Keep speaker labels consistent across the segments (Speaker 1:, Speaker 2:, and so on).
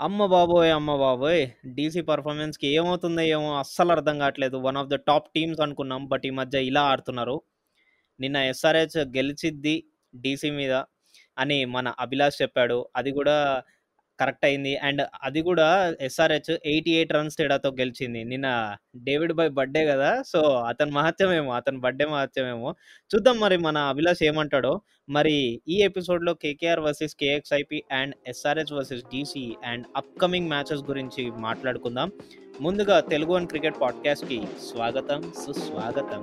Speaker 1: అమ్మ బాబోయ్! అమ్మ బాబోయ్! డీసీ పర్‌ఫార్మెన్స్‌కి ఏమవుతుందో ఏమో అస్సలు అర్థం కావట్లేదు. One of the top teams అనుకున్నాం. బట్ ఈ మధ్య ఇలా ఆడుతున్నారు. నిన్న ఎస్ఆర్‌హెచ్ గెలిచిద్ది డీసీ మీద అని మన అభిలాష్ చెప్పాడు. అది కూడా కరెక్ట్ అయింది. అండ్ అది కూడా ఎస్ఆర్‌హెచ్ 88 రన్స్ తేడాతో గెలిచింది. నిన్న డేవిడ్ బాయ్ బర్త్‌డే కదా! సో, అతని మహత్యమేమో అతని బర్త్‌డే మహత్యమేమో. చూద్దాం మరి మన అభిలాష్ ఏమంటాడో. మరి ఈ ఎపిసోడ్‌లో KKR versus KXIP and SRH versus DC and upcoming matches గురించి మాట్లాడుకుందాం. ముందుగా తెలుగు అండ్ క్రికెట్ పాడ్‌కాస్ట్‌కి స్వాగతం, సుస్వాగతం.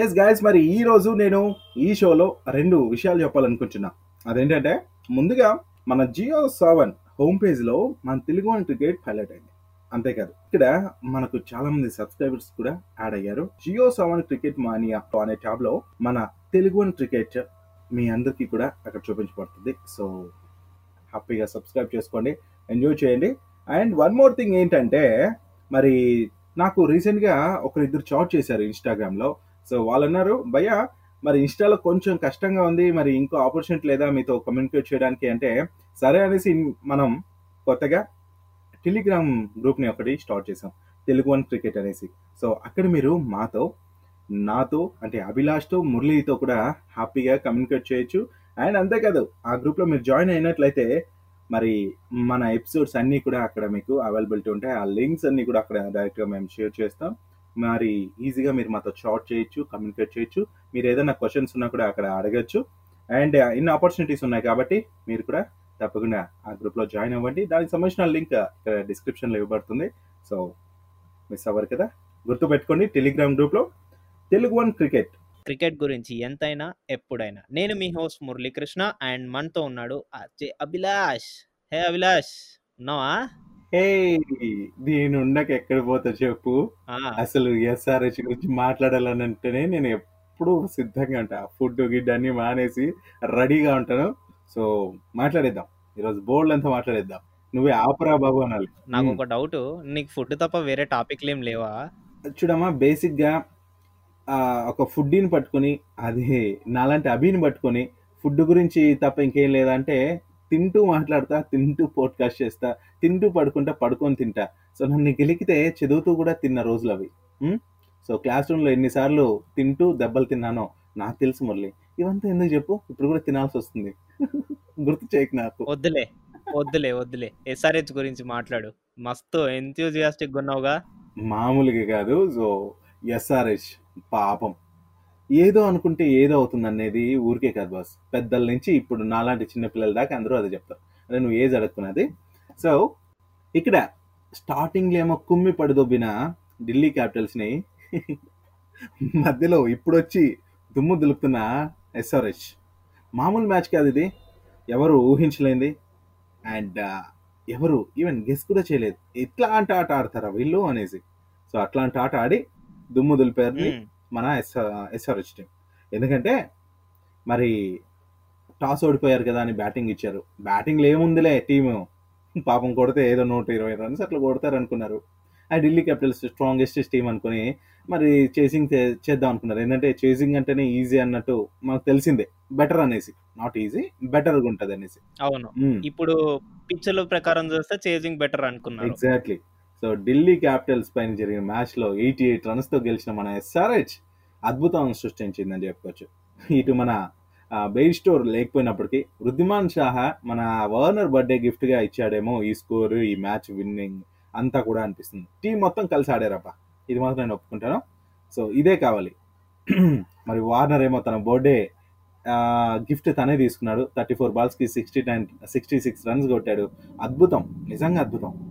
Speaker 2: ఎస్ గైస్ మరి ఈ రోజు నేను ఈ షోలో రెండు విషయాలు చెప్పాలనుకుంటున్నా. అదేంటంటే ముందుగా మన జియో సెవెన్ హోమ్ పేజ్లో మన తెలుగు వన్ క్రికెట్ హైలైట్ అయింది. అంతేకాదు ఇక్కడ మనకు చాలా మంది సబ్స్క్రైబర్స్ కూడా యాడ్ అయ్యారు. జియో సెవెన్ క్రికెట్ మానియా అనే ట్యాబ్లో మన తెలుగు వన్ క్రికెట్ మీ అందరికీ కూడా అక్కడ చూపించబడుతుంది. సో హ్యాపీగా సబ్స్క్రైబ్ చేసుకోండి ఎంజాయ్ చేయండి. అండ్ వన్ మోర్ థింగ్ ఏంటంటే మరి నాకు రీసెంట్గా ఒకరిద్దరు చాట్ చేశారు ఇన్స్టాగ్రామ్లో సో వాళ్ళు అన్నారు భయ్య మరి ఇన్స్టాలో కొంచెం కష్టంగా ఉంది మరి ఇంకో ఆపర్చునిటీ లేదా మీతో కమ్యూనికేట్ చేయడానికి అంటే సరే అనేసి మనం కొత్తగా టెలిగ్రామ్ గ్రూప్ని ఒకటి స్టార్ట్ చేసాం తెలుగు వన్ క్రికెట్ అనేసి. సో అక్కడ మీరు మాతో నాతో అంటే అభిలాష్తో మురళితో కూడా హ్యాపీగా కమ్యూనికేట్ చేయొచ్చు. అండ్ అంతేకాదు ఆ గ్రూప్లో మీరు జాయిన్ అయినట్లయితే మరి మన ఎపిసోడ్స్ అన్నీ కూడా అక్కడ మీకు అవైలబిలిటీ ఉంటాయి. ఆ లింక్స్ అన్నీ కూడా అక్కడ డైరెక్ట్గా మేము షేర్ చేస్తాం. మరి ఈజీగా మీరు మాతో షార్ట్ చేయొచ్చు కమ్యూనికేట్ చేయొచ్చు. మీరు ఏదైనా క్వశ్చన్స్ ఉన్నా కూడా అక్కడ అడగచ్చు. అండ్ uh, ఇన్ని ఆపర్చునిటీస్ ఉన్నాయి కాబట్టి మీరు కూడా తప్పకుండా ఆ గ్రూప్లో జాయిన్ అవ్వండి. దానికి సంబంధించిన లింక్ ఇక్కడ డిస్క్రిప్షన్లో ఇవ్వబడుతుంది. సో మిస్ అవ్వరు కదా? గుర్తుపెట్టుకోండి టెలిగ్రామ్ గ్రూప్లో తెలుగు వన్ క్రికెట్
Speaker 1: క్రికెట్ గురించి ఎంతైనా ఎప్పుడైనా. నేను మీ హోస్ట్ మురళీకృష్ణ అండ్ మనతో ఉన్నాడు అభిలాష్. హే అభిలాష్. ఉన్నావా?
Speaker 2: దీని ఉండక ఎక్కడ పోతా చెప్పు.
Speaker 1: ఆ,
Speaker 2: అసలు ఎస్ఆర్హెచ్ గురించి మాట్లాడాలని అంటేనే నేను ఎప్పుడు సిద్ధంగా ఉంటా. ఫుడ్ గిడ్ అన్ని మానేసి రెడీగా ఉంటాను. సో మాట్లాడేద్దాం. ఈరోజు అంతా మాట్లాడేద్దాం. నువ్వే ఆపరా బాబు అనాలి.
Speaker 1: నాకు. ఒక డౌట్. నీకు ఫుడ్ తప్ప వేరే టాపిక్లు ఏం లేవా?
Speaker 2: చూడమ్మా బేసిక్గా ఆ, ఒక ఫుడ్ని పట్టుకొని అది నాలాంటి అభిని పట్టుకొని ఫుడ్ గురించి తప్ప ఇంకేం లేదంటే తింటూ మాట్లాడతా తింటూ పోడ్కాస్ట్ చేస్తా తింటూ పడుకుంటా పడుకొని తింటా. సో నన్ను గెలికితే చదువుతూ కూడా తిన్న రోజులు అవి? సో క్లాస్ రూమ్లో ఎన్నిసార్లు తింటూ దెబ్బలు తిన్నానో నాకు తెలుసు మురళి. ఇవంతా ఎందుకు చెప్పు? ఇప్పుడు కూడా తినాల్సి వస్తుంది. గుర్తు చేయకు నాకు.
Speaker 1: వద్దులే వద్దులే వద్దులే. ఎస్ఆర్హెచ్ గురించి మాట్లాడు. మస్తు ఎంతూజియాస్టిక్ ఉన్నావుగా.
Speaker 2: మామూలుగా కాదు. సో ఎస్ఆర్హెచ్ పాపం. ఏదో అనుకుంటే ఏదో అవుతుంది అనేది ఊరికే కాదు బాస్ పెద్దల నుంచి ఇప్పుడు నాలాంటి చిన్నపిల్లల దాకా అందరూ అదే చెప్తారు. అంటే నువ్వు ఏజ్ అడుక్కున్నది సో ఇక్కడ స్టార్టింగ్లో ఏమో కుమ్మి పడదొబ్బిన ఢిల్లీ క్యాపిటల్స్ని మధ్యలో ఇప్పుడు వచ్చి దుమ్ము దులుపుతున్న ఎస్ఆర్హెచ్ మామూలు మ్యాచ్ కాదు ఇది. ఎవరు ఊహించలేంది. అండ్ uh, ఎవరు ఈవెన్ గెస్ కూడా చేయలేదు. ఇట్లాంటి ఆట ఆడతారా వీళ్ళు అనేసి. సో అట్లాంటి ఆట ఆడి దుమ్ము దులిపారు మన ఎస్ ఎస్ఆర్హెచ్ టీం ఎందుకంటే మరి టాస్ ఓడిపోయారు కదా అని బ్యాటింగ్ ఇచ్చారు. బ్యాటింగ్లో ఏముందిలే టీము? పాపం కొడితే ఏదో నూట ఇరవై రన్స్ అట్లా కొడతారు అనుకున్నారు ఆ ఢిల్లీ క్యాపిటల్స్ స్ట్రాంగెస్ట్ టీం అనుకుని మరి చేసింగ్ చేద్దాం అనుకున్నారు. ఏంటంటే చేసింగ్ అంటేనే ఈజీ అన్నట్టు మనకు తెలిసిందే. బెటర్ అనేసి. నాట్ ఈజీ బెటర్గా ఉంటుంది అనేసి
Speaker 1: అవును ఇప్పుడు పిచ్చుల ప్రకారం చూస్తే చేజింగ్ బెటర్ అనుకున్నారు.
Speaker 2: ఎగ్జాక్ట్లీ సో ఢిల్లీ క్యాపిటల్స్ పైన జరిగిన మ్యాచ్లో ఎయిటీ ఎయిట్ రన్స్తో గెలిచిన మన ఎస్ఆర్హెచ్ అద్భుతం సృష్టించిందని చెప్పుకోవచ్చు. ఇటు మన బెయిల్ స్టోర్ లేకపోయినప్పటికీ వృద్ధిమాన్ షాహా మన వర్నర్ బర్త్డే గిఫ్ట్గా ఇచ్చాడేమో ఈ స్కోర్ ఈ మ్యాచ్ విన్నింగ్ అంతా కూడా అనిపిస్తుంది. టీం మొత్తం కలిసి ఆడారప్ప ఇది మాత్రం నేను ఒప్పుకుంటాను. సో ఇదే కావాలి. మరి వార్నర్ ఏమో తన బర్త్డే గిఫ్ట్ తనే తీసుకున్నాడు. Thirty four బాల్స్కి sixty nine sixty six runs కొట్టాడు. అద్భుతం. నిజంగా అద్భుతం.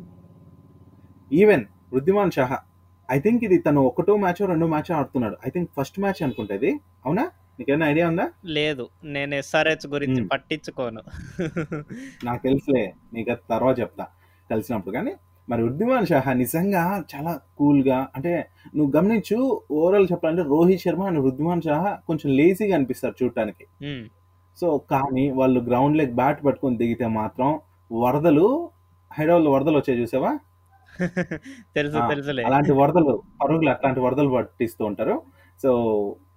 Speaker 2: Even Wriddhiman Saha I think ఇది తను ఒకటో మ్యాచ్ రెండో మ్యాచ్ ఆడుతున్నాడు. ఐ థింక్ ఫస్ట్ మ్యాచ్ అనుకుంటా ఇది. అవునా? నీకేమైనా ఐడియా ఉందా?
Speaker 1: లేదు. నేను ఎస్ఆర్హెచ్ గురించి
Speaker 2: మ్మ్.
Speaker 1: పట్టించుకోను.
Speaker 2: నాకు తెలుసులే. నీకు అది తర్వాత చెప్తా. కలిసినప్పుడు కానీ. మరి వృద్ధిమాన్ షాహా నిజంగా చాలా కూల్గా అంటే నువ్వు గమనించు ఓవరాల్ చెప్పాలంటే రోహిత్ శర్మ అండ్ వృద్ధిమాన్ షాహా కొంచెం లేజీగా అనిపిస్తారు చూడటానికి. సో కానీ వాళ్ళు గ్రౌండ్ లెగ్ బ్యాట్ పట్టుకొని దిగితే మాత్రం వరదలు హైదరాబాద్ వరదలు వచ్చాయి చూసావా?
Speaker 1: తెలుసు తెలుసులే.
Speaker 2: అలాంటి వరదలు పరుగులు అట్లాంటి వరదలు పట్టిస్తూ ఉంటారు. సో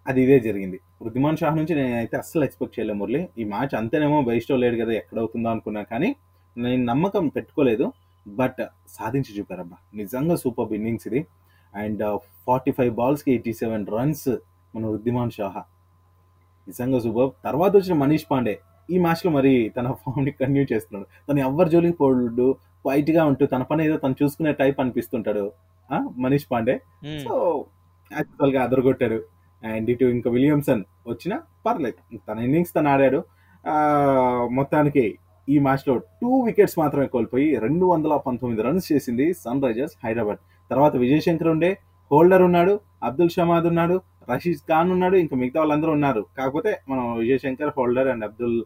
Speaker 2: అది ఇదే జరిగింది. వృద్ధిమాన్ షాహ్ నుంచి నేనైతే అస్సలు ఎక్స్పెక్ట్ చేయలేదు మురళి. ఈ మ్యాచ్ అంతేనేమో బెయిస్టో లేడు కదా ఎక్కడవుతుందో అనుకున్నా కానీ నేను నమ్మకం పెట్టుకోలేదు. బట్ సాధించి చూపారబ్బా. నిజంగా సూపర్ ఇన్నింగ్స్ ఇది. అండ్ ఫార్టీ ఫైవ్ బాల్స్కి ఎయిటీ సెవెన్ రన్స్ మన వృద్ధిమాన్ షాహా నిజంగా సూపర్. తర్వాత వచ్చిన మనీష్ పాండే. ఈ మ్యాచ్లో మరి తన ఫామ్ని కంటిన్యూ చేస్తున్నాడు. తను ఎవరి జోలికి పోడు వైట్గా ఉంటూ తన పని ఏదో తను చూసుకునే టైప్ అనిపిస్తుంటాడు. మనీష్ పాండే.
Speaker 1: ఉమ్,
Speaker 2: సో యాక్చువల్గా అదరగొట్టాడు. అండ్ ఇటు ఇంకా విలియమ్సన్ వచ్చినా పర్లేదు. తన ఇన్నింగ్స్ తను ఆడాడు. ఆ, మొత్తానికి ఈ మ్యాచ్లో టూ వికెట్స్ మాత్రమే కోల్పోయి రెండు వందల పంతొమ్మిది రన్స్ చేసింది సన్ రైజర్స్ హైదరాబాద్ తర్వాత విజయ్ శంకర్ ఉండే హోల్డర్ ఉన్నాడు అబ్దుల్ షమాద్ ఉన్నాడు రషీద్ ఖాన్ ఉన్నాడు ఇంకా మిగతా వాళ్ళందరూ ఉన్నారు. కాకపోతే మనం విజయ్ శంకర్ హోల్డర్ అండ్ అబ్దుల్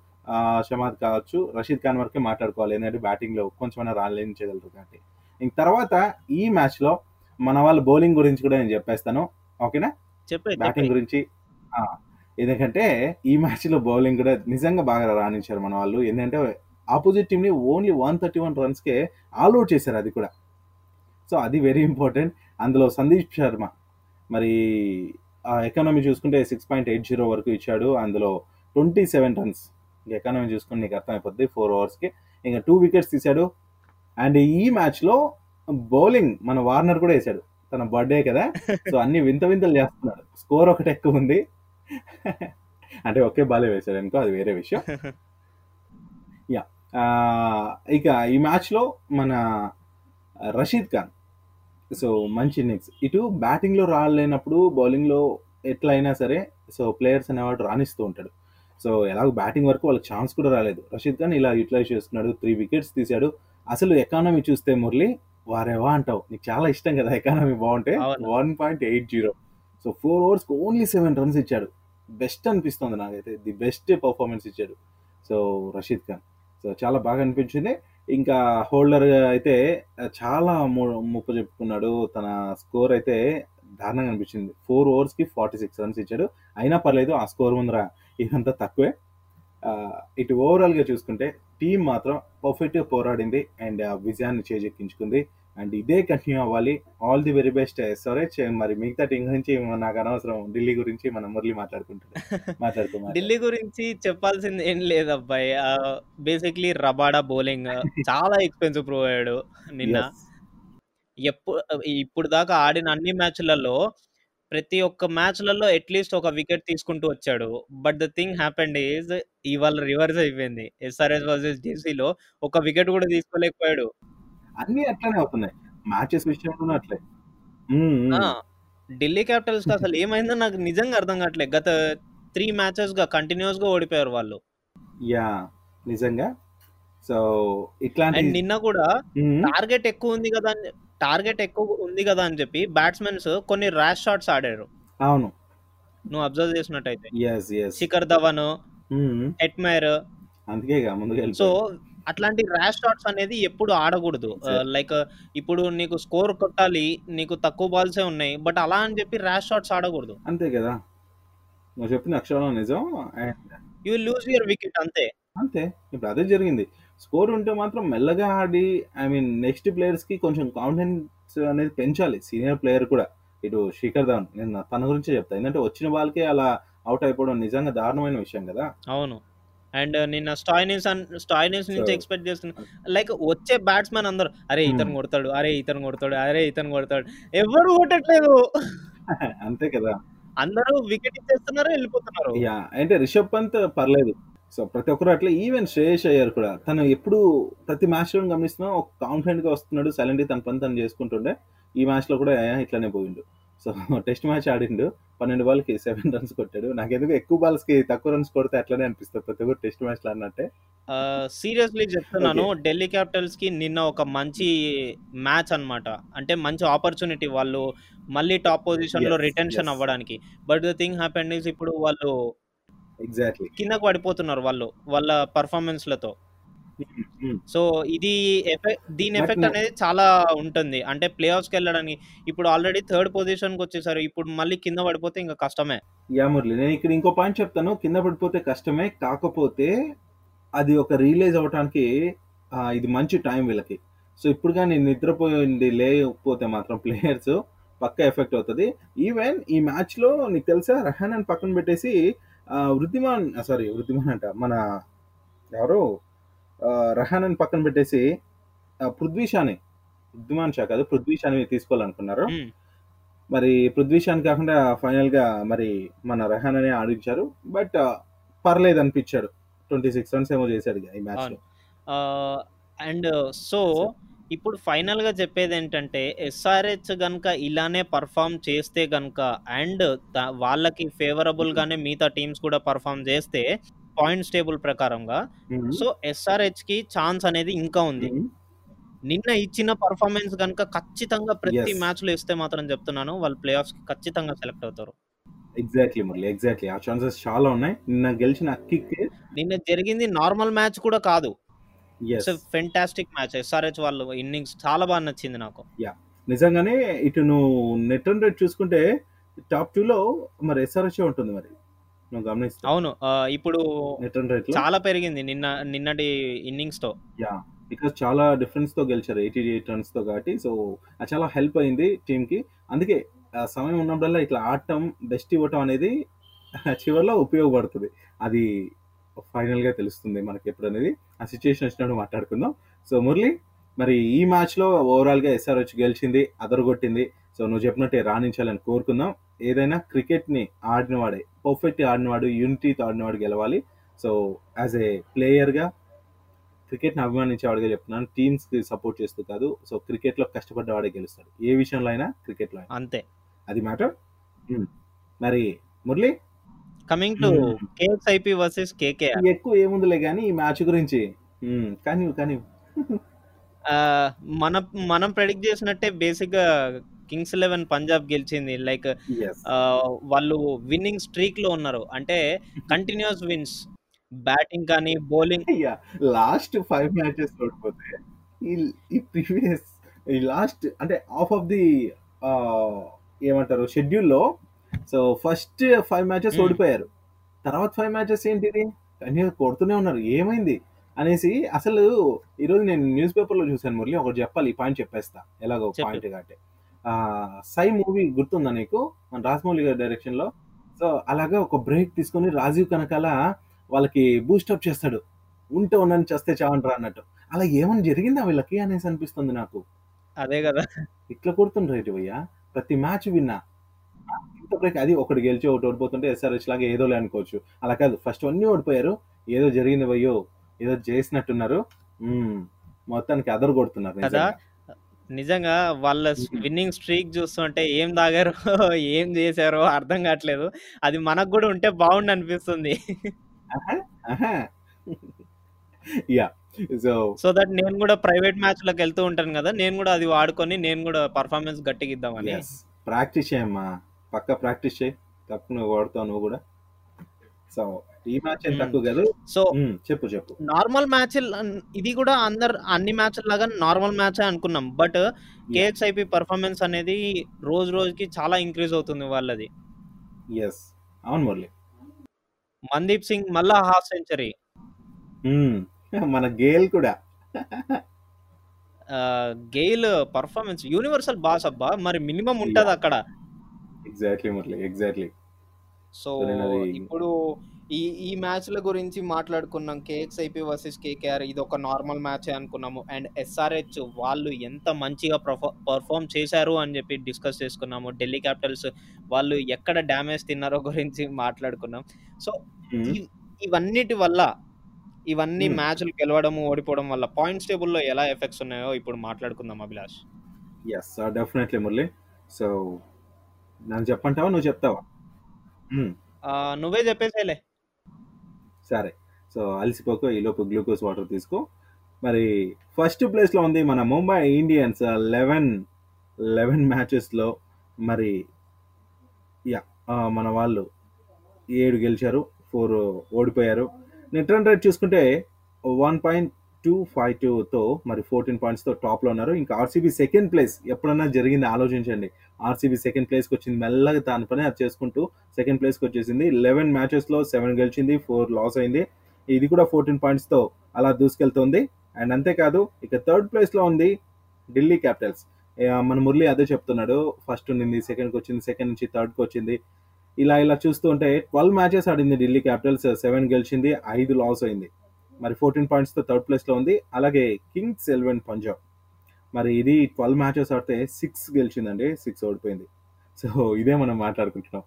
Speaker 2: షమాద్ కావచ్చు రషీద్ ఖాన్ వరకే మాట్లాడుకోవాలి. ఎందుకంటే బ్యాటింగ్లో కొంచెమైనా రాలేంచగలరు కాబట్టి. ఇంక తర్వాత ఈ మ్యాచ్లో మన వాళ్ళ బౌలింగ్ గురించి కూడా నేను చెప్పేస్తాను. ఓకేనా?
Speaker 1: చెప్పే
Speaker 2: బ్యాటింగ్ గురించి. ఎందుకంటే ఈ మ్యాచ్లో బౌలింగ్ కూడా నిజంగా బాగా రాణించారు మన వాళ్ళు. ఏంటంటే ఆపోజిట్ టీమ్ని only one thirty one runs కే ఆల్అౌట్ చేశారు అది కూడా. సో అది వెరీ ఇంపార్టెంట్ అందులో సందీప్ శర్మ మరి ఆ ఎకానమీ చూసుకుంటే సిక్స్ పాయింట్ ఎయిట్ జీరో వరకు ఇచ్చాడు. అందులో ట్వంటీ సెవెన్ రన్స్ ఎకానమీ చూసుకుంటే నీకు అర్థమైపోద్ది ఫోర్ ఓవర్స్కి ఇంకా టూ వికెట్స్ తీశాడు. అండ్ ఈ మ్యాచ్లో బౌలింగ్ మన వార్నర్ కూడా వేశాడు. తన బర్త్డే కదా. సో అన్ని వింత వింతలు చేస్తున్నాడు. స్కోర్ ఒకటి ఎక్కువ ఉంది. అంటే ఒకే బాలే వేశాడు అనుకో అది వేరే విషయం. యా ఇక ఈ మ్యాచ్లో మన రషీద్ ఖాన్. సో మంచి ఇన్నింగ్స్ ఇటు బ్యాటింగ్లో రాలేనప్పుడు బౌలింగ్లో ఎట్లయినా సరే సో ప్లేయర్స్ అనేవాడు రాణిస్తూ ఉంటాడు. సో ఎలాగో బ్యాటింగ్ వరకు వాళ్ళకి ఛాన్స్ కూడా రాలేదు. రషీద్ ఖాన్ ఇలా యూటిలైజ్ చేస్తున్నాడు త్రీ వికెట్స్ తీశాడు. అసలు ఎకానమీ చూస్తే మురళి వారేవా అంటావు? నీకు చాలా ఇష్టం కదా ఎకానమీ బాగుంటే. One point eight zero so four overs only seven runs ఇచ్చాడు. బెస్ట్ అనిపిస్తుంది నాకైతే. ది బెస్ట్ పర్ఫార్మెన్స్ ఇచ్చాడు. సో రషీద్ ఖాన్. సో చాలా బాగా అనిపించింది. ఇంకా హోల్డర్ అయితే చాలా ముప్పు చెప్పుకున్నాడు. తన స్కోర్ అయితే దారుణంగా అనిపించింది. ఫోర్ ఓవర్స్కి ఫార్టీ సిక్స్ రన్స్ ఇచ్చాడు. అయినా పర్లేదు ఆ స్కోర్ ముందర ఇదంతా తక్కువే. ఇటు ఓవరాల్గా చూసుకుంటే టీం మాత్రం పర్ఫెక్ట్గా పోరాడింది అండ్ ఆ విజయాన్ని చేజెక్కించుకుంది. అండ్ ఇదే కంటిన్యూ అవ్వాలి. All the very best SRH మరి మిగతా టీం గురించి నాకు అనవసరం. ఢిల్లీ గురించి మనం మురళి మాట్లాడుకుంటాడు మాట్లాడుకో మాట్లాడు.
Speaker 1: ఢిల్లీ గురించి చెప్పాల్సింది ఏం లేదు అబ్బాయి. బేసిక్లీ రబాడా బౌలింగ్ చాలా ఎక్స్పెన్సివ్ ప్రూవ్ అయ్యాడు నిన్న. ఎప్పుడు ఇప్పుడు దాకా ఆడిన అన్ని మ్యాచ్లలో ప్రతి ఒక్క మ్యాచ్లలో అట్లీస్ట్ ఒక వికెట్ తీసుకుంటూ వచ్చాడు. But the thing happened is ఇవాళ రివర్స్ అయిపోయింది. ఎస్ఆర్ఎస్ వర్సెస్ జేసీలో ఒక వికెట్ కూడా తీసుకోలేకపోయాడు.
Speaker 2: అన్ని అట్లానే అవుతున్నాయి. మ్యాచెస్ విషయంలోనూ అట్లే.
Speaker 1: ఢిల్లీ క్యాపిటల్స్ అసలు ఏమైందో నాకు నిజంగా అర్థం కావట్లేదు. గత త్రీ మ్యాచెస్గా కంటిన్యూస్గా ఓడిపోయారు వాళ్ళు.
Speaker 2: యా నిజంగా. సో ఇట్లాంటి
Speaker 1: అండ్ నిన్న కూడా. టార్గెట్ ఎక్కువ ఉంది కదా అని టార్గెట్ ఎక్కువ ఉంది కదా అని చెప్పి బ్యాట్స్మెన్స్ కొన్ని ర్యాష్ షాట్స్ ఆడారు.
Speaker 2: అవును.
Speaker 1: నువ్వు అబ్జర్వ్ చేసినట్టయితే. శిఖర్ ధవన్ హెట్మైర్.
Speaker 2: అందుకే
Speaker 1: సో. అట్లాంటి ర్యాష్ షాట్స్ అనేది ఎప్పుడు ఆడకూడదు. లైక్ ఇప్పుడు నీకు స్కోర్ కొట్టాలి నీకు తక్కువ బాల్సే ఉన్నాయి బట్ అలా అని చెప్పి ర్యాష్ షాట్స్ ఆడకూడదు.
Speaker 2: అంతే కదా. నువ్వు చెప్పిన అక్షరం నిజం
Speaker 1: యూ లూజ్ యువర్ వికెట్ అంతే.
Speaker 2: అంతే. ఇప్పుడు అదే జరిగింది. స్కోర్ ఉంటే మాత్రం మెల్లగా ఆడి ఐ మీన్ నెక్స్ట్ ప్లేయర్స్కి కొంచెం కాన్ఫిడెన్స్ అనేది పెంచాలి. సీనియర్ ప్లేయర్ కూడా. ఇటు శిఖర్ ధవన్ నేను తన గురించే చెప్తా. ఎందుకంటే వచ్చిన వాళ్ళకే అలా అవుట్ అయిపోవడం నిజంగా దారుణమైన విషయం కదా.
Speaker 1: అవును. అండ్ నిన్న స్టాయినిస్ స్టాయినిస్ నుంచి ఎక్స్పెక్ట్ చేస్తున్నా లైక్ వచ్చే బ్యాట్స్మెన్ అందరూ అరే ఇతను
Speaker 2: Hmm.
Speaker 1: కొడతాడు అరే ఇతను కొడతాడు అరే ఇతను కొడతాడు. ఎవరు కొట్టట్లేదు.
Speaker 2: అంతే కదా.
Speaker 1: అందరూ వికెట్ ఇచ్చేస్తున్నారు వెళ్ళిపోతున్నారు.
Speaker 2: యా అంటే రిషబ్ పంత్ పర్లేదు. సో ప్రతి ఒక్కరు అట్లా ఈవెన్ శ్రేయస్ అయ్యారు కూడా. తను ఎప్పుడు ప్రతి మ్యాచ్లో గమనిస్తున్నా ఒక కాన్ఫిడెంట్గా వస్తున్నాడు. సైలెంట్ తన పని తను చేసుకుంటుండే. ఈ మ్యాచ్లో కూడా ఇట్లానే పోయిండు. సో టెస్ట్ మ్యాచ్ ఆడిండు. పన్నెండు బాల్కి సెవెన్ రన్స్ కొట్టాడు. నాకు ఎందుకు ఎక్కువ బాల్స్కి తక్కువ రన్స్ కొడితే అట్లనే అనిపిస్తుంది. ప్రతి ఒక్కరు టెస్ట్ మ్యాచ్లో అన్నట్టే.
Speaker 1: సీరియస్లీ చెప్తున్నాను. ఢిల్లీ క్యాపిటల్స్కి నిన్న ఒక మంచి మ్యాచ్ అన్నమాట. అంటే మంచి ఆపర్చునిటీ వాళ్ళు మళ్ళీ టాప్
Speaker 2: పొజిషన్లో
Speaker 1: రిటెన్షన్. అవ్వడానికి. But the thing happened is ఇప్పుడు వాళ్ళు
Speaker 2: ఎగ్జాక్ట్లీ
Speaker 1: కిందకు పడిపోతున్నారు వాళ్ళు వాళ్ళ పర్ఫార్మెన్స్లతో.
Speaker 2: ఉమ్.
Speaker 1: సో ఇది ఎఫెక్ట్ దీని ఎఫెక్ట్ అనేది చాలా ఉంటుంది. అంటే ప్లే ఆఫ్స్కి వెళ్ళడానికి ఇప్పుడు ఆల్రెడీ థర్డ్ పొజిషన్కి వచ్చేసారు ఇప్పుడు మళ్ళీ కింద పడిపోతే ఇంకా కష్టమే.
Speaker 2: యా మురళి నేను ఇక్కడ ఇంకో పాయింట్ చెప్తాను. కింద పడిపోతే కష్టమే కాకపోతే అది ఒక రియలైజ్ అవడానికి ఇది మంచి టైం వీళ్ళకి. సో ఇప్పుడు కానీ నిద్రపోయింది లేకపోతే మాత్రం ప్లేయర్స్ పక్క ఎఫెక్ట్ అవుతుంది. ఈవెన్ ఈ మ్యాచ్లో నీకు తెలుసా రహానన్ పక్కన పెట్టేసి వృద్ధిమాన్ సారీ వృద్ధిమాన్ అంట మన ఎవరు? రహానన్ పక్కన పెట్టేసి ఆ, పృథ్వీ షాని వృద్ధిమాన్ షా కాదు పృథ్వీ షాని తీసుకోవాలనుకున్నారు. మరి పృథ్వీ షాన్ కాకుండా ఫైనల్గా మరి మన రెహాన్ అనే ఆడించారు. బట్ పర్లేదు అనిపించాడు. ట్వంటీ సిక్స్ రన్స్ ఏమో చేశాడు ఈ మ్యాచ్లో
Speaker 1: అండ్ సో ఇప్పుడు ఫైనల్గా చెప్పేది ఏంటంటే ఎస్ఆర్హెచ్ గనుక ఇలానే పర్ఫామ్ చేస్తే గనుక అండ్ వాళ్ళకి ఫేవరబుల్ గానే మిగతా టీమ్స్ కూడా పర్ఫామ్ చేస్తే పాయింట్స్ టేబుల్ ప్రకారంగా సో ఎస్ఆర్హెచ్కి ఛాన్స్ అనేది ఇంకా ఉంది. నిన్న ఇచ్చిన పర్ఫార్మెన్స్ కనుక ఖచ్చితంగా ప్రతి
Speaker 2: Yes.
Speaker 1: మ్యాచ్లో ఇస్తే మాత్రం చెప్తున్నాను వాళ్ళు ప్లే ఆఫ్స్కి ఖచ్చితంగా సెలెక్ట్ అవుతారు.
Speaker 2: ఎగ్జాక్ట్లీ మురళి ఎగ్జాక్ట్లీ ఆ ఛాన్సెస్ చాలా ఉన్నాయి. నిన్న గెలిచిన
Speaker 1: నిన్న జరిగింది నార్మల్ మ్యాచ్ కూడా కాదు. ఇట్స్ ఫెంటాస్టిక్ మ్యాచ్ ఎస్ఆర్హెచ్ వాళ్ళు ఇన్నింగ్స్ చాలా బాగా నచ్చింది నాకు.
Speaker 2: నిజంగానే ఇటు నువ్వు నెట్ రన్ రేట్ చూసుకుంటే టాప్ టూ లో మరి ఎస్ఆర్హెచ్ ఉంటుంది మరి? నువ్వు గమనిస్తావు
Speaker 1: అవును. ఇప్పుడు
Speaker 2: నెట్ రన్ రేట్లో?
Speaker 1: చాలా పెరిగింది నిన్న నిన్నటి ఇన్నింగ్స్తో.
Speaker 2: యా బికాస్ చాలా డిఫరెన్స్తో గెలిచారు. ఎయిటీ ఎయిట్ రన్స్తో కాబట్టి. సో అది చాలా హెల్ప్ అయింది టీమ్కి. అందుకే సమయం ఉన్నప్పుడల్లా ఇట్లా ఆడటం బెస్ట్ ఇవ్వటం అనేది చివరిలో ఉపయోగపడుతుంది. అది ఫైనల్గా తెలుస్తుంది మనకి ఎప్పుడు అనేది ఆ సిచ్యుయేషన్ వచ్చినప్పుడు మాట్లాడుకుందాం. సో మురళి మరి ఈ మ్యాచ్లో ఓవరాల్గా ఎస్ఆర్హెచ్ గెలిచింది అదరగొట్టింది. సో నువ్వు చెప్పినట్టే రాణించాలని కోరుకుందాం. ఏదైనా క్రికెట్ని ఆడినవాడే పర్ఫెక్ట్ ఆడినవాడు యూనిటీతో ఆడినవాడు గెలవాలి. సో యాజ్ ఏ ప్లేయర్గా క్రికెట్ని అభిమానించేవాడిగా చెప్తున్నాను. టీమ్స్కి సపోర్ట్ చేస్తూ కాదు. సో క్రికెట్లో కష్టపడ్డవాడే గెలుస్తాడు. ఏ విషయంలో అయినా క్రికెట్లో అయినా.
Speaker 1: అంతే.
Speaker 2: అది మ్యాటర్? మరి Murali
Speaker 1: coming to. KSIP versus KKR.
Speaker 2: ఎక్కువ ఏముందిలే కానీ ఈ మ్యాచ్ గురించి. కానీ కానీ.
Speaker 1: మన మనం ప్రెడిక్ట్ చేసినట్టే బేసిక్గా కింగ్స్ ఎలెవెన్ పంజాబ్ గెలిచింది. లైక్ వాళ్ళు విన్నింగ్ స్ట్రీక్లో ఉన్నారు. అంటే కంటిన్యూస్ విన్స్. బ్యాటింగ్ కానీ బౌలింగ్.
Speaker 2: లాస్ట్ ఫైవ్ మ్యాచెస్ ఈ- ఈ ప్రీవియస్ ఈ లాస్ట్ అంటే ఆఫ్ ఆఫ్ ది ఏమంటారు షెడ్యూల్లో సో ఫస్ట్ ఫైవ్ మ్యాచెస్. ఓడిపోయారు. తర్వాత ఫైవ్ మ్యాచెస్ ఏంటిది? కానీ కొడుతూనే ఉన్నారు. ఏమైంది? అనేసి అసలు ఈరోజు నేను న్యూస్ పేపర్లో చూశాను మురళి ఒకటి చెప్పాలి ఈ పాయింట్ చెప్పేస్తా. ఎలాగో. పాయింట్ కాబట్టి ఆ, సై మూవీ గుర్తుందా నీకు? మన రాజమౌళి గారి డైరెక్షన్లో సో అలాగా ఒక బ్రేక్ తీసుకొని రాజీవ్ కనకాల వాళ్ళకి బూస్టప్ చేస్తాడు. ఉంటే ఉన్నని చేస్తే చావంటారా అన్నట్టు. అలా ఏమని జరిగిందా వీళ్ళకి అనేసి అనిపిస్తుంది నాకు.
Speaker 1: అదే కదా.
Speaker 2: ఇట్లా కొడుతుండ్రు భయ్యా. ప్రతి మ్యాచ్ విన్నా. బ్రేక్ అది ఒకటి గెలిచి ఒకటి ఓడిపోతుంటే ఎస్ఆర్హెచ్ లాగా ఏదోలే అనుకోవచ్చు. అలా కాదు. ఫస్ట్ అన్ని ఓడిపోయారు. ఏదో జరిగింది భయ్యో ఏదో చేసినట్టున్నారు. మొత్తానికి అదరు కొడుతున్నారు
Speaker 1: కదా?
Speaker 2: నిజంగా.
Speaker 1: వాళ్ళ. విన్నింగ్ స్ట్రీక్ చూస్తుంటే ఏం తాగారో ఏం చేశారో అర్థం కావట్లేదు. అది మనకు కూడా ఉంటే బాగుండు అనిపిస్తుంది.
Speaker 2: యా సో
Speaker 1: సో దట్ నేను కూడా ప్రైవేట్ మ్యాచ్లకు వెళ్తూ ఉంటాను కదా? నేను కూడా అది వాడుకొని నేను కూడా పర్ఫార్మెన్స్ గట్టిగా ఇద్దామని.
Speaker 2: ప్రాక్టీస్ చేయమ్మా. పక్క ప్రాక్టీస్ చేయి. తప్పు నువ్వు వాడుతావు నువ్వు కూడా. సో ఈ మ్యాచ్. తక్కువ కాదు.
Speaker 1: సో
Speaker 2: చెప్పు చెప్పు.
Speaker 1: నార్మల్ మ్యాచ్ ఇది కూడా అందరు అన్ని మ్యాచ్ లాగా నార్మల్ మ్యాచ్ అనుకున్నాం. బట్ కేఎక్స్ఐపి పర్ఫార్మెన్స్ అనేది రోజు రోజుకి చాలా ఇంక్రీజ్ అవుతుంది వాళ్ళది.
Speaker 2: ఎస్ అవును మురళి.
Speaker 1: మందీప్ సింగ్ మళ్ళా హాఫ్ సెంచరీ.
Speaker 2: మన గేల్ కూడా.
Speaker 1: గెయిల్ పర్ఫార్మెన్స్ యూనివర్సల్ బాస్ అబ్బా. మరి మినిమం ఉంటది అక్కడ.
Speaker 2: ఎగ్జాక్ట్లీ మురళి ఎగ్జాక్ట్లీ
Speaker 1: సో ఇప్పుడు ఈ ఈ మ్యాచ్ల గురించి మాట్లాడుకున్నాం కేఎక్స్ఐపి వర్సెస్ కేకేఆర్ ఇది ఒక నార్మల్ మ్యాచ్ అనుకున్నాము. అండ్ ఎస్ఆర్హెచ్ వాళ్ళు ఎంత మంచిగా పర్ఫామ్ చేశారు అని చెప్పి డిస్కస్ చేసుకున్నాము. ఢిల్లీ క్యాపిటల్స్ వాళ్ళు ఎక్కడ డ్యామేజ్ తిన్నారో గురించి మాట్లాడుకున్నాం. సో ఇ- ఇవన్నిటి వల్ల ఇవన్నీ
Speaker 2: Hmm.
Speaker 1: మ్యాచ్లు గెలవడము ఓడిపోవడం వల్ల పాయింట్స్ టేబుల్లో ఎలా ఎఫెక్ట్స్ ఉన్నాయో ఇప్పుడు మాట్లాడుకుందాం Abhilash.
Speaker 2: Yes definitely Murali so నన్ను చెప్పంటావా నువ్వు చెప్తావా.
Speaker 1: ఆ, నువ్వే చెప్పేసేలే.
Speaker 2: సరే. సో అలసిపోకు ఈలోపు గ్లూకోజ్ వాటర్ తీసుకో. మరి ఫస్ట్ ప్లేస్లో ఉంది మన ముంబై ఇండియన్స్ లెవెన్ లెవెన్ మ్యాచెస్లో మరి యా మన వాళ్ళు ఏడు గెలిచారు ఫోర్ ఓడిపోయారు. నెట్ రన్ రేట్ చూసుకుంటే వన్ పాయింట్ టూ ఫైవ్ టూతో మరి ఫోర్టీన్ పాయింట్స్తో టాప్లో ఉన్నారు. ఇంకా ఆర్సీబీ సెకండ్ ప్లేస్ ఎప్పుడన్నా జరిగింది ఆలోచించండి. ఆర్సీబీ సెకండ్ ప్లేస్కి వచ్చింది. మెల్లగా దాని పని అది చేసుకుంటూ సెకండ్ ప్లేస్కి వచ్చేసింది. లెవెన్ మ్యాచెస్లో సెవెన్ గెలిచింది ఫోర్ లాస్ అయింది. ఇది కూడా ఫోర్టీన్ పాయింట్స్తో అలా దూసుకెళ్తుంది. అండ్ అంతేకాదు ఇక థర్డ్ ప్లేస్లో ఉంది ఢిల్లీ క్యాపిటల్స్ మన మురళి అదే చెప్తున్నాడు. ఫస్ట్ ఉండింది సెకండ్కి వచ్చింది సెకండ్ నుంచి థర్డ్కి వచ్చింది. ఇలా ఇలా చూస్తూ ఉంటే ట్వెల్వ్ మ్యాచెస్ ఆడింది ఢిల్లీ క్యాపిటల్స్ సెవెన్ గెలిచింది ఐదు లాస్ అయింది. మరి ఫోర్టీన్ పాయింట్స్తో థర్డ్ ప్లేస్లో ఉంది. అలాగే కింగ్స్ ఎలెవెన్ పంజాబ్ మరి ఇది ట్వెల్వ్ మ్యాచెస్ ఆడితే సిక్స్ గెలిచిందండి సిక్స్ ఓడిపోయింది. సో ఇదే మనం మాట్లాడుకుంటున్నాం.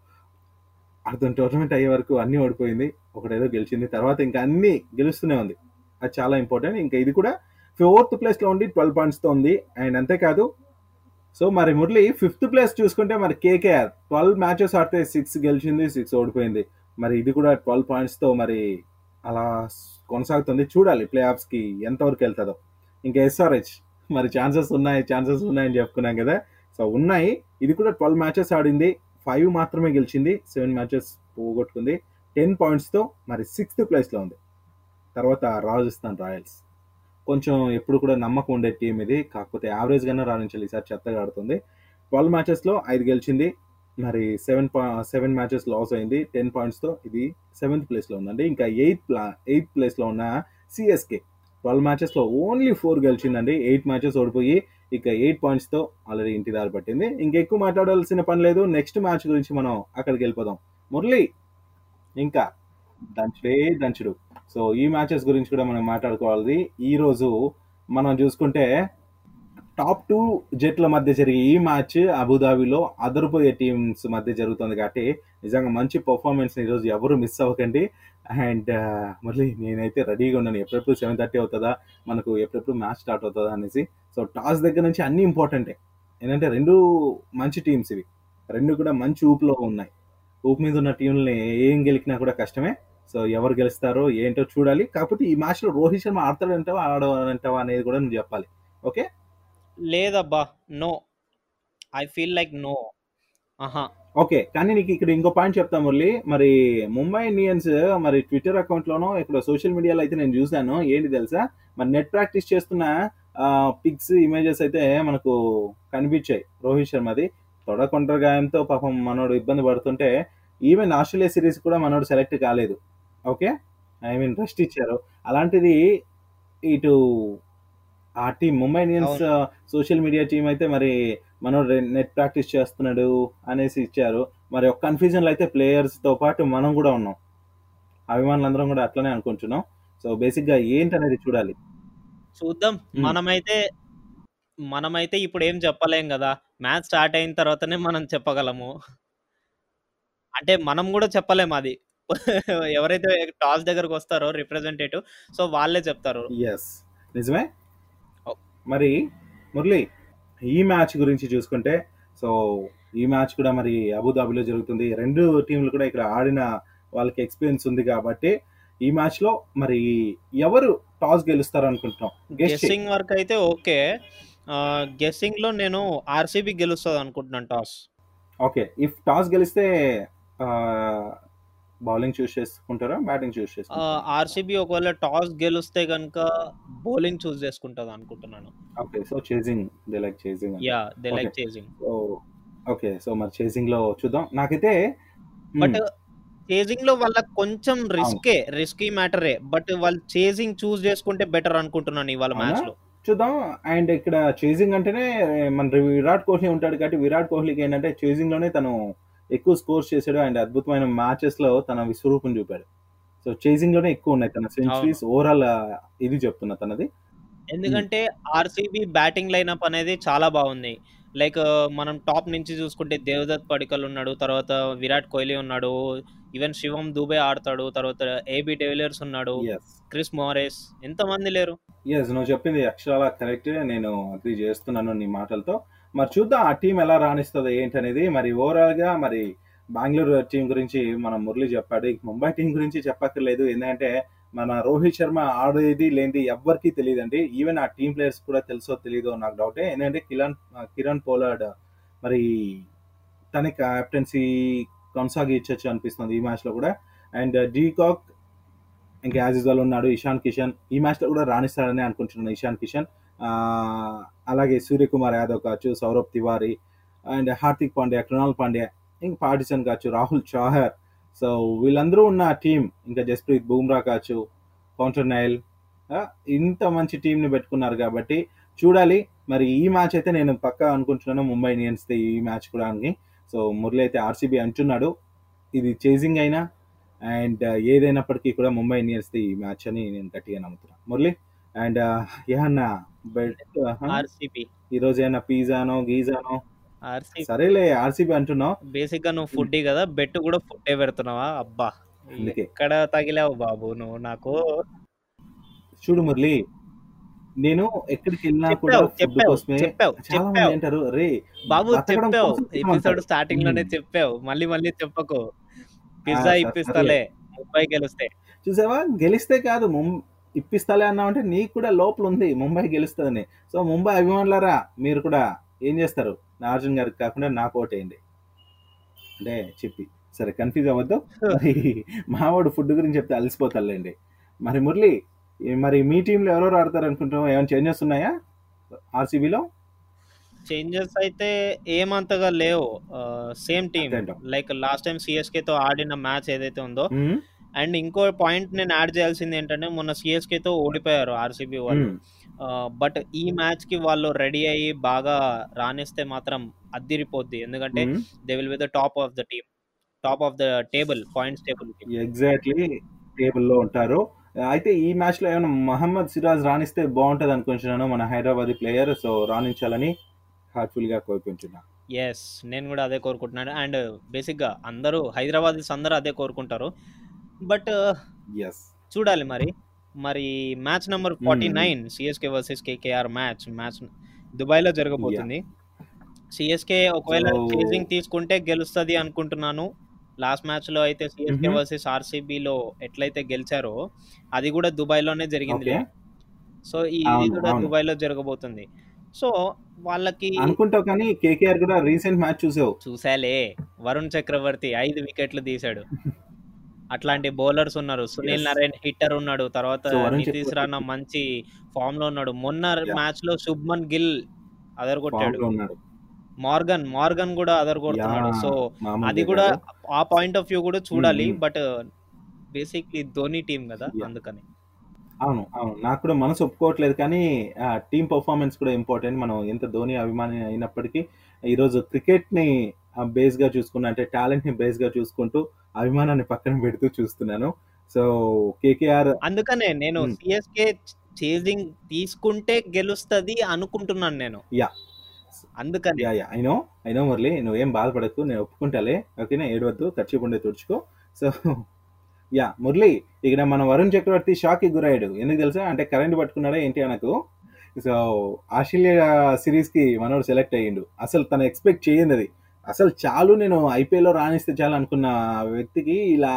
Speaker 2: అర్థం టోర్నమెంట్ అయ్యే వరకు అన్నీ ఓడిపోయింది ఒకటేదో గెలిచింది తర్వాత ఇంకా అన్నీ గెలుస్తూనే ఉంది. అది చాలా ఇంపార్టెంట్ ఇంకా ఇది కూడా ఫోర్త్ ప్లేస్లో ఉండి ట్వెల్వ్ పాయింట్స్తో ఉంది. అండ్ అంతేకాదు సో మరి మురళి ఫిఫ్త్ ప్లేస్ చూసుకుంటే మరి కేకేఆర్ ట్వెల్వ్ మ్యాచెస్ ఆడితే సిక్స్ గెలిచింది సిక్స్ ఓడిపోయింది. మరి ఇది కూడా ట్వెల్వ్ పాయింట్స్తో మరి అలా కొనసాగుతుంది. చూడాలి ప్లే ఆఫ్స్కి ఎంతవరకు వెళ్తుందో. ఇంకా ఎస్ఆర్హెచ్ మరి ఛాన్సెస్ ఉన్నాయి ఛాన్సెస్ ఉన్నాయని చెప్పుకున్నాం కదా. సో ఉన్నాయి. ఇది కూడా ట్వెల్వ్ మ్యాచెస్ ఆడింది. ఫైవ్ మాత్రమే గెలిచింది. సెవెన్ మ్యాచెస్ పోగొట్టుకుంది. టెన్ పాయింట్స్తో మరి సిక్స్త్ ప్లేస్లో ఉంది. తర్వాత రాజస్థాన్ రాయల్స్. కొంచెం ఎప్పుడు కూడా నమ్మకం ఉండే టీం ఇది. కాకపోతే యావరేజ్గానే రాణించాలి. ఈసారి చెత్తగా ఆడుతుంది ట్వెల్వ్ మ్యాచెస్లో ఐదు గెలిచింది. మరి సెవెన్ పా సెవెన్ మ్యాచెస్ లాస్ అయింది. టెన్ పాయింట్స్తో ఇది సెవెంత్ ప్లేస్లో ఉందండి. ఇంకా ఎయిత్ ప్లా ఎయిత్ ప్లేస్లో ఉన్న సిఎస్కే ట్వెల్వ్ మ్యాచెస్లో ఓన్లీ ఫోర్ గెలిచిందండి. ఎయిట్ మ్యాచెస్ ఓడిపోయి ఇక ఎయిట్ పాయింట్స్తో ఆల్రెడీ ఇంటి దారి పట్టింది. ఇంకెక్కువ మాట్లాడాల్సిన పని లేదు. నెక్స్ట్ మ్యాచ్ గురించి మనం అక్కడికి వెళ్ళిపోదాం. మురళి ఇంకా దంచుడే దంచుడు. సో ఈ మ్యాచెస్ గురించి కూడా మనం మాట్లాడుకోవాలి. ఈరోజు మనం చూసుకుంటే టాప్ టూ జట్ల మధ్య జరిగే ఈ మ్యాచ్ అబుదాబిలో అదరిపోయే టీమ్స్ మధ్య జరుగుతుంది కాబట్టి నిజంగా మంచి పర్ఫార్మెన్స్ ఈరోజు ఎవరు మిస్ అవ్వకండి. అండ్ మళ్ళీ నేనైతే రెడీగా ఉన్నాను. ఎప్పుడెప్పుడు సెవెన్ థర్టీ అవుతుందా? మనకు ఎప్పుడెప్పుడు మ్యాచ్ స్టార్ట్ అవుతుందా అనేసి. సో టాస్ దగ్గర నుంచి అన్ని ఇంపార్టెంటే ఏంటంటే రెండు మంచి టీమ్స్ ఇవి. రెండు కూడా మంచి ఊపులో ఉన్నాయి. ఊపు మీద ఉన్న టీంలని ఏం గెలికినా కూడా కష్టమే. సో ఎవరు గెలుస్తారో ఏంటో చూడాలి. కాకపోతే ఈ మ్యాచ్లో రోహిత్ శర్మ ఆడతాడంటావా ఆడడంటావా అనేది కూడా నువ్వు చెప్పాలి. ఓకే
Speaker 1: లేదబ్బా no. I feel like no. ఆహా.
Speaker 2: ఓకే కానీ నీకు ఇక్కడ ఇంకో పాయింట్ చెప్తా మురళి. మరి ముంబై ఇండియన్స్ మరి ట్విట్టర్ అకౌంట్ లోనో ఇక్కడ సోషల్ మీడియాలో అయితే నేను చూసాను ఏంటి తెలుసా? మరి నెట్ ప్రాక్టీస్ చేస్తున్న పిక్స్ ఇమేజెస్ అయితే మనకు కనిపించాయి. రోహిత్ శర్మది. తొడకొండ్ర గాయంతో పాపం మనోడు ఇబ్బంది పడుతుంటే ఈవెన్ ఆస్ట్రేలియా సిరీస్ కూడా మనోడు సెలెక్ట్ కాలేదు. ఓకే? ఐ మీన్ రెస్ట్ ఇచ్చారు. అలాంటిది ఇటు ఆ team Mumbai Indians social media team అయితే మరి మనోడు నెట్ ప్రాక్టీస్ చేస్తున్నాడు అనేసి ఇచ్చారు. మరి ఒక కన్ఫ్యూజన్లో అయితే ప్లేయర్స్తో పాటు మనం కూడా ఉన్నాం. అభిమానులందరం కూడా అట్లనే అనుకుంటున్నాం. సో బేసిక్గా ఏంటనేది చూడాలి.
Speaker 1: చూద్దాం. మనమైతే మనమైతే ఇప్పుడు ఏం చెప్పలేం కదా. మ్యాచ్ స్టార్ట్ అయిన తర్వాతనే మనం చెప్పగలము. అంటే మనం కూడా చెప్పలేము అది. ఎవరైతే టాస్ దగ్గరకు వస్తారో రిప్రజెంటేటివ్ సో వాళ్ళే చెప్తారు.
Speaker 2: ఎస్ నిజమే? మరి మురళి ఈ మ్యాచ్ గురించి చూసుకుంటే సో ఈ మ్యాచ్ కూడా మరి అబుదాబిలో జరుగుతుంది. రెండు టీంలు కూడా ఇక్కడ ఆడిన వాళ్ళకి ఎక్స్పీరియన్స్ ఉంది కాబట్టి ఈ మ్యాచ్లో మరి ఎవరు టాస్ గెలుస్తారు అనుకుంటున్నాం
Speaker 1: గెస్సింగ్ వర్క్ అయితే ఓకే. గెస్సింగ్లో నేను ఆర్సీబీ గెలుస్తుంది అనుకుంటున్నాను టాస్.
Speaker 2: ఓకే. ఇఫ్ టాస్ గెలిస్తే బౌలింగ్ చూస్ చేసుకుంటారా? బ్యాటింగ్ చూస్ చేసుకుంటారా?
Speaker 1: ఆర్సీబీ ఒకవేళ టాస్ గెలిస్తే కనుక బౌలింగ్ చూస్ చేసుకుంటుంది అనుకుంటున్నాను.
Speaker 2: Okay so chasing. They like chasing
Speaker 1: yeah they like chasing.
Speaker 2: Okay so మరి చేసింగ్లో చూద్దాం. నాకైతే
Speaker 1: బట్ చేసింగ్లో వాళ్ళకి కొంచెం రిస్కే రిస్కీ మ్యాటరే. బట్ వాళ్ళు చేసింగ్ చూస్ చేసుకుంటే బెటర్ అనుకుంటున్నాను ఇవాళ మ్యాచ్లో
Speaker 2: చూద్దాం. అండ్ ఇక్కడ చేసింగ్ అంటేనే మన విరాట్ కోహ్లీ ఉంటాడు కాబట్టి విరాట్ కోహ్లీకి ఏంటంటే చేసింగ్లోనే తను ఎక్కువ స్కోర్స్ చేశాడు అండ్ అద్భుతమైన మ్యాచెస్లో తన విశ్వరూపం చూపాడు. సో చేసింగ్లోనే ఎక్కువ ఉన్నాయి తన సెంచరీస్ ఓవరాల్ ఇది చెప్తున్నా తనది.
Speaker 1: ఎందుకంటే ఆర్సీబీ బ్యాటింగ్ లైనప్ అనేది చాలా బాగుంది. లైక్ మనం టాప్ నుంచి చూసుకుంటే దేవదత్ పడికల్ ఉన్నాడు తర్వాత విరాట్ కోహ్లీ ఉన్నాడు ఈవెన్ శివం దూబే ఆడతాడు తర్వాత ఏబి డెవిలియర్స్ ఉన్నాడు క్రిస్ మోరెస్ ఎంతమంది లేరు?
Speaker 2: ఎస్ నువ్వు చెప్పింది అక్షరాల కరెక్ట్. నేను అగ్రీ చేస్తున్నాను నీ మాటలతో. మరి చూద్దాం ఆ టీం ఎలా రాణిస్తుందో ఏంటనేది. మరి ఓవరాల్గా మరి బెంగళూరు టీం గురించి మనం మురళి చెప్పాడు. ముంబై టీం గురించి చెప్పక్కర్లేదు. ఎందుకంటే మన రోహిత్ శర్మ ఆడేది లేనిది ఎవ్వరికీ తెలియదండి. ఈవెన్ ఆ టీం ప్లేయర్స్ కూడా తెలుసో తెలియదో నాకు డౌటే ఎందుకంటే కిరణ్ కిరణ్ పోలాడ్ మరి తన క్యాప్టెన్సీ కొనసాగించచ్చు అనిపిస్తుంది ఈ మ్యాచ్లో కూడా. అండ్ డీకాక్ uh, ఇంకా యాజ్ యూజువల్ ఉన్నాడు. ఇషాన్ కిషన్ ఈ మ్యాచ్లో కూడా రాణిస్తాడని అనుకుంటున్నాను. ఇషాన్ కిషన్ అలాగే సూర్యకుమార్ యాదవ్ కావచ్చు సౌరభ్ తివారీ అండ్ హార్దిక్ పాండ్యా కృణాల్ పాండ్యా ఇంకా పాటిసన్ కావచ్చు రాహుల్ చౌహర్. సో వీళ్ళందరూ ఉన్న టీం ఇంకా జస్ప్రీత్ బూమ్రా కావచ్చు కౌంటర్ నైల్ ఇంత మంచి టీంని పెట్టుకున్నారు కాబట్టి చూడాలి. మరి ఈ మ్యాచ్ అయితే నేను పక్కా అనుకుంటున్నాను ముంబై ఇండియన్స్ ఈ మ్యాచ్ కూడా అని. సో మురళి అయితే ఆర్సీబీ అంటున్నాడు ఇది చేజింగ్ అయినా అండ్ ఏదైనప్పటికీ కూడా ముంబై ఇండియన్స్ ఈ మ్యాచ్ అని నేను గట్టిగా నమ్ముతున్నాను మురళి అండ్ ఏమన్నా బెట్
Speaker 1: ఆర్సీబీ
Speaker 2: ఈ రోజు ఏమన్నా పిజ్జానో గీజానో? సరేలే ఆర్సీబీ అంటున్నావు.
Speaker 1: బేసిక్గా నువ్వు ఫుడ్ కదా బెట్ కూడా ఫుడ్ పెడుతున్నావా? అబ్బా. ఎక్కడ తగిలావు బాబు నువ్వు నాకు?
Speaker 2: చూడు మురళి నేను ఎక్కడికి వెళ్ళినా కూడా
Speaker 1: చెప్పావు
Speaker 2: ఫుడ్ కోసమే చాలా మంది అంటారు రే
Speaker 1: బాబు చెప్పావు ఎపిసోడ్.
Speaker 2: స్టార్టింగ్లోనే.
Speaker 1: చెప్పావు మళ్ళీ మళ్ళీ చెప్పకు. పిజ్జా. ఇప్పిస్తాలే ముంబై గెలిస్తే.
Speaker 2: చూసావా? గెలిస్తే కాదు ముం ఇప్పిస్తాలే అన్నామంటే నీకు కూడా లోపల ఉంది ముంబై గెలుస్తుందని. సో ముంబై అభిమానులారా మీరు కూడా ఏం చేస్తారు? నాగార్జున గారికి కాకుండా నాకు ఓటేయండి. అంటే చెప్పి. సరే కన్ఫ్యూజ్ అవ్వద్దు. మరి మావాడు ఫుడ్ గురించి చెప్తే అలసిపోతారులేండి. మరి మురళి మరి మీ టీంలో ఎవరెవరు ఆడతారు అనుకుంటున్నావు ఏమైనా చేంజెస్ ఉన్నాయా? ఆర్సీబీలో?
Speaker 1: చేంజెస్ అయితే ఏమంతగా లేవు. సేమ్ టీమ్
Speaker 2: అంతేంటావు.
Speaker 1: లైక్ లాస్ట్ టైం సిఎస్కే తో ఆడిన మ్యాచ్ ఏదైతే ఉందో అండ్ ఇంకో పాయింట్ నేను యాడ్ చేయాల్సింది ఏంటంటే మొన్న సిఎస్కే తో ఓడిపోయారు ఆర్సీబీ వాళ్ళు. బట్ ఈ మ్యాచ్కి వాళ్ళు రెడీ అయ్యి బాగా రాణిస్తే మాత్రం అద్దిరిపోద్ది. ఎందుకంటే they will be the top of the team top of the table points table
Speaker 2: exactly టేబుల్లో ఉంటారు. అయితే ఈ మ్యాచ్లో ఏమైనా మహమ్మద్ సిరాజ్ రాణిస్తే బాగుంటది అనుకుంటున్నాను మన హైదరాబాద్ ప్లేయర్ సో రాణించాలని హార్ట్ఫుల్గా కోరుకుంటున్నా.
Speaker 1: ఎస్ నేను కూడా అదే కోరుకుంటున్నాను. అండ్ బేసిక్గా అందరూ హైదరాబాద్ అందరూ అదే కోరుకుంటారు. బట్ చూడాలి మరి. మరి match number forty
Speaker 2: Hmm.
Speaker 1: Nine CSK versus KKR match match దుబాయ్లో జరగబోతుంది సిఎస్కే ఒకవేళ చేజింగ్ తీసుకుంటే గెలుస్తుంది అనుకుంటున్నాను. లాస్ట్ మ్యాచ్లో అయితే సిఎస్కే
Speaker 2: Mhm.
Speaker 1: వర్సెస్ ఆర్సీబీ లో ఎట్లయితే గెలిచారో అది కూడా దుబాయ్లోనే జరిగింది సో ఇది కూడా. దుబాయ్లో జరగబోతుంది. సో వాళ్ళకి
Speaker 2: అనుకుంటావు కానీ కేకేఆర్ కూడా రీసెంట్ మ్యాచ్ చూసావు.
Speaker 1: చూసాలే. వరుణ్ చక్రవర్తి ఐదు వికెట్లు తీశాడు. అట్లాంటి బౌలర్స్ ఉన్నారు సునీల్. నారాయణ్ హిట్టర్ ఉన్నాడు తర్వాత నితీష్ రాణా మంచి ఫామ్లో ఉన్నాడు మొన్న. మ్యాచ్లో శుభ్మన్ గిల్ అదర్
Speaker 2: ఫామ్
Speaker 1: కొట్టాడు
Speaker 2: లో ఉన్నాడు
Speaker 1: మార్గన్ మార్గన్ కూడా అదర్ కొడుతున్నాడు
Speaker 2: Yeah,
Speaker 1: సో అది కూడా. ఆ పాయింట్ ఆఫ్ వ్యూ కూడా చూడాలి. బట్ బేసిక్లీ ధోని టీం కదా. అందుకని
Speaker 2: అవును అవును నాకు కూడా మనసు ఒప్పుకోవట్లేదు కానీ టీమ్ పర్ఫార్మెన్స్ కూడా ఇంపార్టెంట్ మనం ఎంత ధోని అభిమాని అయినప్పటికీ ఈరోజు క్రికెట్ బేస్గా చూసుకున్నా అంటే టాలెంట్ని బేస్గా చూసుకుంటూ అభిమానాన్ని పక్కన పెడుతూ చూస్తున్నాను. సో కేకేఆర్
Speaker 1: అందుకనే నేను. సిఎస్కే చేజింగ్ తీసుకుంటే గెలుస్తది అనుకుంటున్నాను నేను.
Speaker 2: Yeah.
Speaker 1: అందుకని.
Speaker 2: యా యా అయినో అయినో మురళి నువ్వేం బాధపడకు. నేను ఒప్పుకుంటాలే. ఓకేనా? ఏడవద్దు. ఖర్చు ఉండే తుడుచుకో. సో యా మురళి ఇక్కడ మన వరుణ్ చక్రవర్తి షాక్కి గురయ్యాడు. ఎందుకు తెలుసా? అంటే కరెంట్ పట్టుకున్నాడా ఏంటి అనకు? సో ఆస్ట్రేలియా సిరీస్కి మనోడు సెలెక్ట్ అయ్యిండు. అసలు తను ఎక్స్పెక్ట్ చేయండి అది అసలు చాలు నేను ఐపీఎల్లో రాణిస్తే చాలు అనుకున్న వ్యక్తికి ఇలా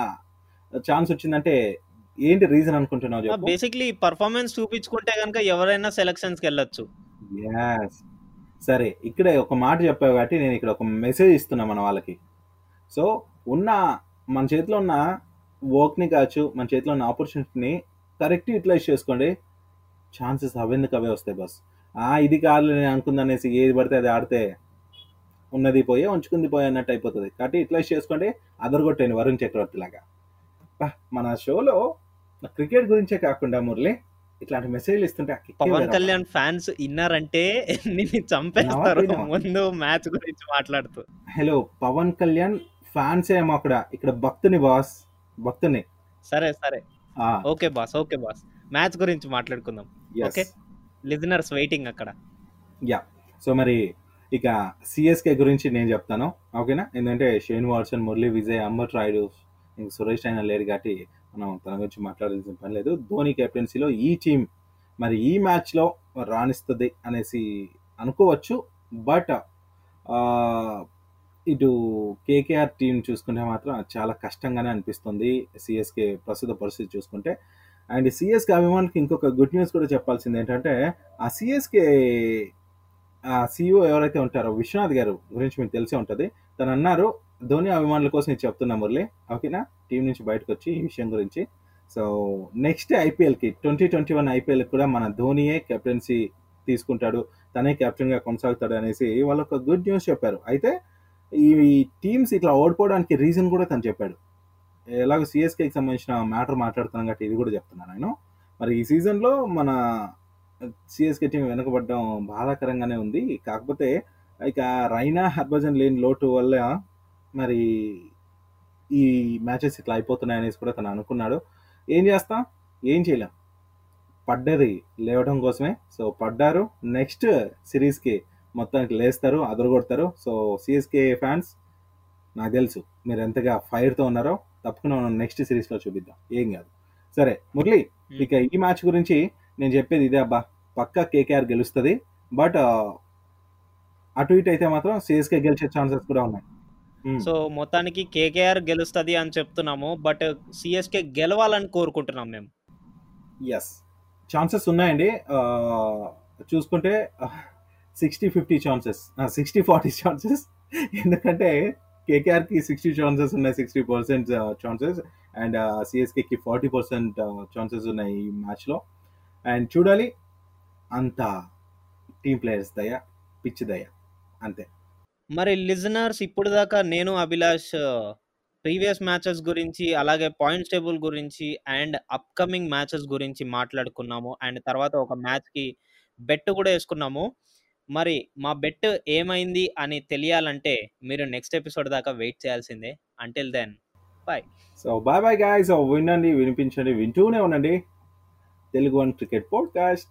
Speaker 2: ఛాన్స్ వచ్చిందంటే ఏంటి రీజన్ అనుకుంటున్నావు
Speaker 1: బేసిక్లీ పర్ఫార్మెన్స్ చూపించుకుంటే కనుక ఎవరైనా సెలక్షన్స్కి వెళ్ళొచ్చు.
Speaker 2: Yes. సరే ఇక్కడ ఒక మాట చెప్పావు కాబట్టి నేను ఇక్కడ ఒక మెసేజ్ ఇస్తున్నా మన వాళ్ళకి. సో ఉన్న మన చేతిలో ఉన్న వర్క్ని కావచ్చు మన చేతిలో ఉన్న ఆపర్చునిటీని కరెక్ట్ యూటిలైజ్ చేసుకోండి. ఛాన్సెస్ అవెందుకు అవే వస్తాయి బస్ ఆ ఇది కాదు నేను అనుకుందనేసి ఏది పడితే అది ఆడితే ఉన్నది పోయే ఉంచుకుంది పోయే అన్నట్టు అయిపోతుంది. కాబట్టి యూటిలైజ్ చేసుకోండి అదరగొట్టండి వరుణ్ చక్రవర్తి లాగా మన షోలో క్రికెట్ గురించే కాకుండా మురళి ఇట్లాంటి మెసేజ్లు ఇస్తుంటే
Speaker 1: పవన్. కళ్యాణ్ ఫ్యాన్స్ ఇన్నారంటే నిన్ను చంపేస్తారు? ముందు మ్యాచ్ గురించి మాట్లాడుతూ.
Speaker 2: హలో పవన్ కళ్యాణ్ ఫ్యాన్స్ ఏమో అక్కడ ఇక్కడ భక్తుని బాస్ భక్తుని.
Speaker 1: సరే సరే. Okay boss okay boss. Match గురించి మాట్లాడుకుందాం. Okay. లిజనర్స్ వెయిటింగ్ అక్కడ.
Speaker 2: యా సో మరి ఇక సిఎస్కే గురించి నేను చెప్తాను. ఓకేనా? ఎందుకంటే షేన్ వాట్సన్ మురళీ విజయ్ అంబర్ రాయుడు ఇంక సురేష్ అయినా లేడు కాబట్టి మనం తన గురించి మాట్లాడాల్సిన పని లేదు. ధోని కెప్టెన్సీలో ఈ టీం మరి ఈ మ్యాచ్లో రాణిస్తుంది అనేసి అనుకోవచ్చు. బట్ ఇటు కేకేఆర్ టీం చూసుకుంటే మాత్రం చాలా కష్టంగానే అనిపిస్తుంది సిఎస్కే ప్రస్తుత పరిస్థితి చూసుకుంటే. అండ్ సిఎస్కే అభిమానులకి ఇంకొక గుడ్ న్యూస్ కూడా చెప్పాల్సింది ఏంటంటే ఆ సిఎస్కే ఆ ఎవరైతే ఉంటారో విశ్వనాథ్ గారు గురించి మీకు తెలిసే ఉంటుంది. తను అన్నారు ధోని అభిమానుల కోసం నేను చెప్తున్నా మురళి. ఓకేనా? టీం నుంచి బయటకు వచ్చి ఈ విషయం గురించి. సో నెక్స్ట్ ఐపీఎల్కి ట్వంటీ ట్వంటీ వన్ ఐపీఎల్ కూడా మన ధోనియే కెప్టెన్సీ తీసుకుంటాడు. తనే కెప్టెన్గా కొనసాగుతాడు అనేసి వాళ్ళు ఒక గుడ్ న్యూస్ చెప్పారు. అయితే ఈ టీమ్స్ ఇట్లా ఓడిపోవడానికి రీజన్ కూడా తను చెప్పాడు. ఎలాగో సిఎస్కేకి సంబంధించిన మ్యాటర్ మాట్లాడుతున్నాం కాబట్టి ఇది కూడా చెప్తున్నాను నేను. మరి ఈ సీజన్లో మన సిఎస్కే టీం వెనకబడడం బాధాకరంగానే ఉంది. కాకపోతే ఇక రైనా హర్భజన్ లేని లోటు వల్ల మరి ఈ మ్యాచెస్ ఇట్లా అయిపోతున్నాయి అనేసి కూడా తను అనుకున్నాడు. ఏం చేస్తాం? ఏం చేయలేం. పడ్డది లేవడం కోసమే. సో పడ్డారు. నెక్స్ట్ సిరీస్కి మొత్తానికి లేస్తారు అదరగొడతారు. సో సిఎస్కే ఫ్యాన్స్ నాకు తెలుసు మీరు ఎంతగా ఫైర్తో ఉన్నారో. తప్పకుండా మనం నెక్స్ట్ సిరీస్లో చూపిద్దాం. ఏం కాదు. సరే మురళి ఇక ఈ మ్యాచ్ గురించి నేను చెప్పేది ఇదే అబ్బా. పక్కా కేకేఆర్ గెలుస్తుంది బట్ అటు ఇటు అయితే మాత్రం సిఎస్కే గెలిచే ఛాన్సెస్ కూడా ఉన్నాయి.
Speaker 1: సో మొత్తానికి కేకేఆర్ గెలుస్తుంది అని చెప్తున్నాము బట్ సిఎస్కే గెలవాలని కోరుకుంటున్నాం మేము.
Speaker 2: ఎస్ ఛాన్సెస్ ఉన్నాయండి. చూసుకుంటే sixty fifty chances sixty forty chances. ఎందుకంటే కేకేఆర్కి సిక్స్టీ ఛాన్సెస్ ఉన్నాయి సిక్స్టీ పర్సెంట్ ఛాన్సెస్. అండ్ సిఎస్కేకి ఫార్టీ పర్సెంట్ ఛాన్సెస్ ఉన్నాయి ఈ మ్యాచ్లో. అండ్ చూడాలి. అంత టీమ్ ప్లేయర్స్ దయ పిచ్ దయ. అంతే.
Speaker 1: మరి లిజనర్స్ ఇప్పుడు దాకా నేను అభిలాష్ ప్రీవియస్ మ్యాచెస్ గురించి అలాగే పాయింట్స్ టేబుల్ గురించి అండ్ అప్కమింగ్ మ్యాచెస్ గురించి మాట్లాడుకున్నాము. అండ్ తర్వాత ఒక మ్యాచ్కి బెట్ కూడా వేసుకున్నాము. మరి మా బెట్ ఏమైంది అని తెలియాలంటే మీరు నెక్స్ట్ ఎపిసోడ్ దాకా వెయిట్ చేయాల్సిందే. Until then bye
Speaker 2: so bye bye guys వినండి వినిపించండి వింటూనే ఉండండి. Telugu one cricket podcast.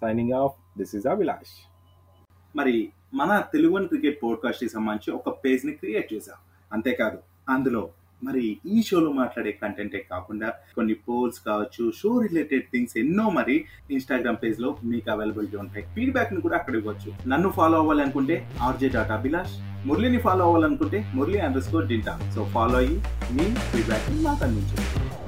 Speaker 2: Signing off this is Abhilash. మరి మన తెలుగు వన్ క్రికెట్ పోడ్కాస్ట్కి సంబంధించి ఒక పేజ్ని క్రియేట్ చేశాం. అంతేకాదు అందులో మరి ఈ షోలో మాట్లాడే కంటెంటే కాకుండా కొన్ని పోల్స్ కావచ్చు షో రిలేటెడ్ థింగ్స్ ఎన్నో మరి ఇన్స్టాగ్రామ్ పేజ్లో మీకు అవైలబిలిటీ ఉంటాయి. ఫీడ్బ్యాక్ని కూడా అక్కడ ఇవ్వచ్చు. నన్ను ఫాలో అవ్వాలనుకుంటే ఆర్జే డాట్ అభిలాష్ మురళిని ఫాలో అవ్వాలనుకుంటే మురళి అండర్ స్కోర్ డింటా. సో ఫాలో అయ్యి మీ ఫీడ్బ్యాక్ మాకు అందించండి.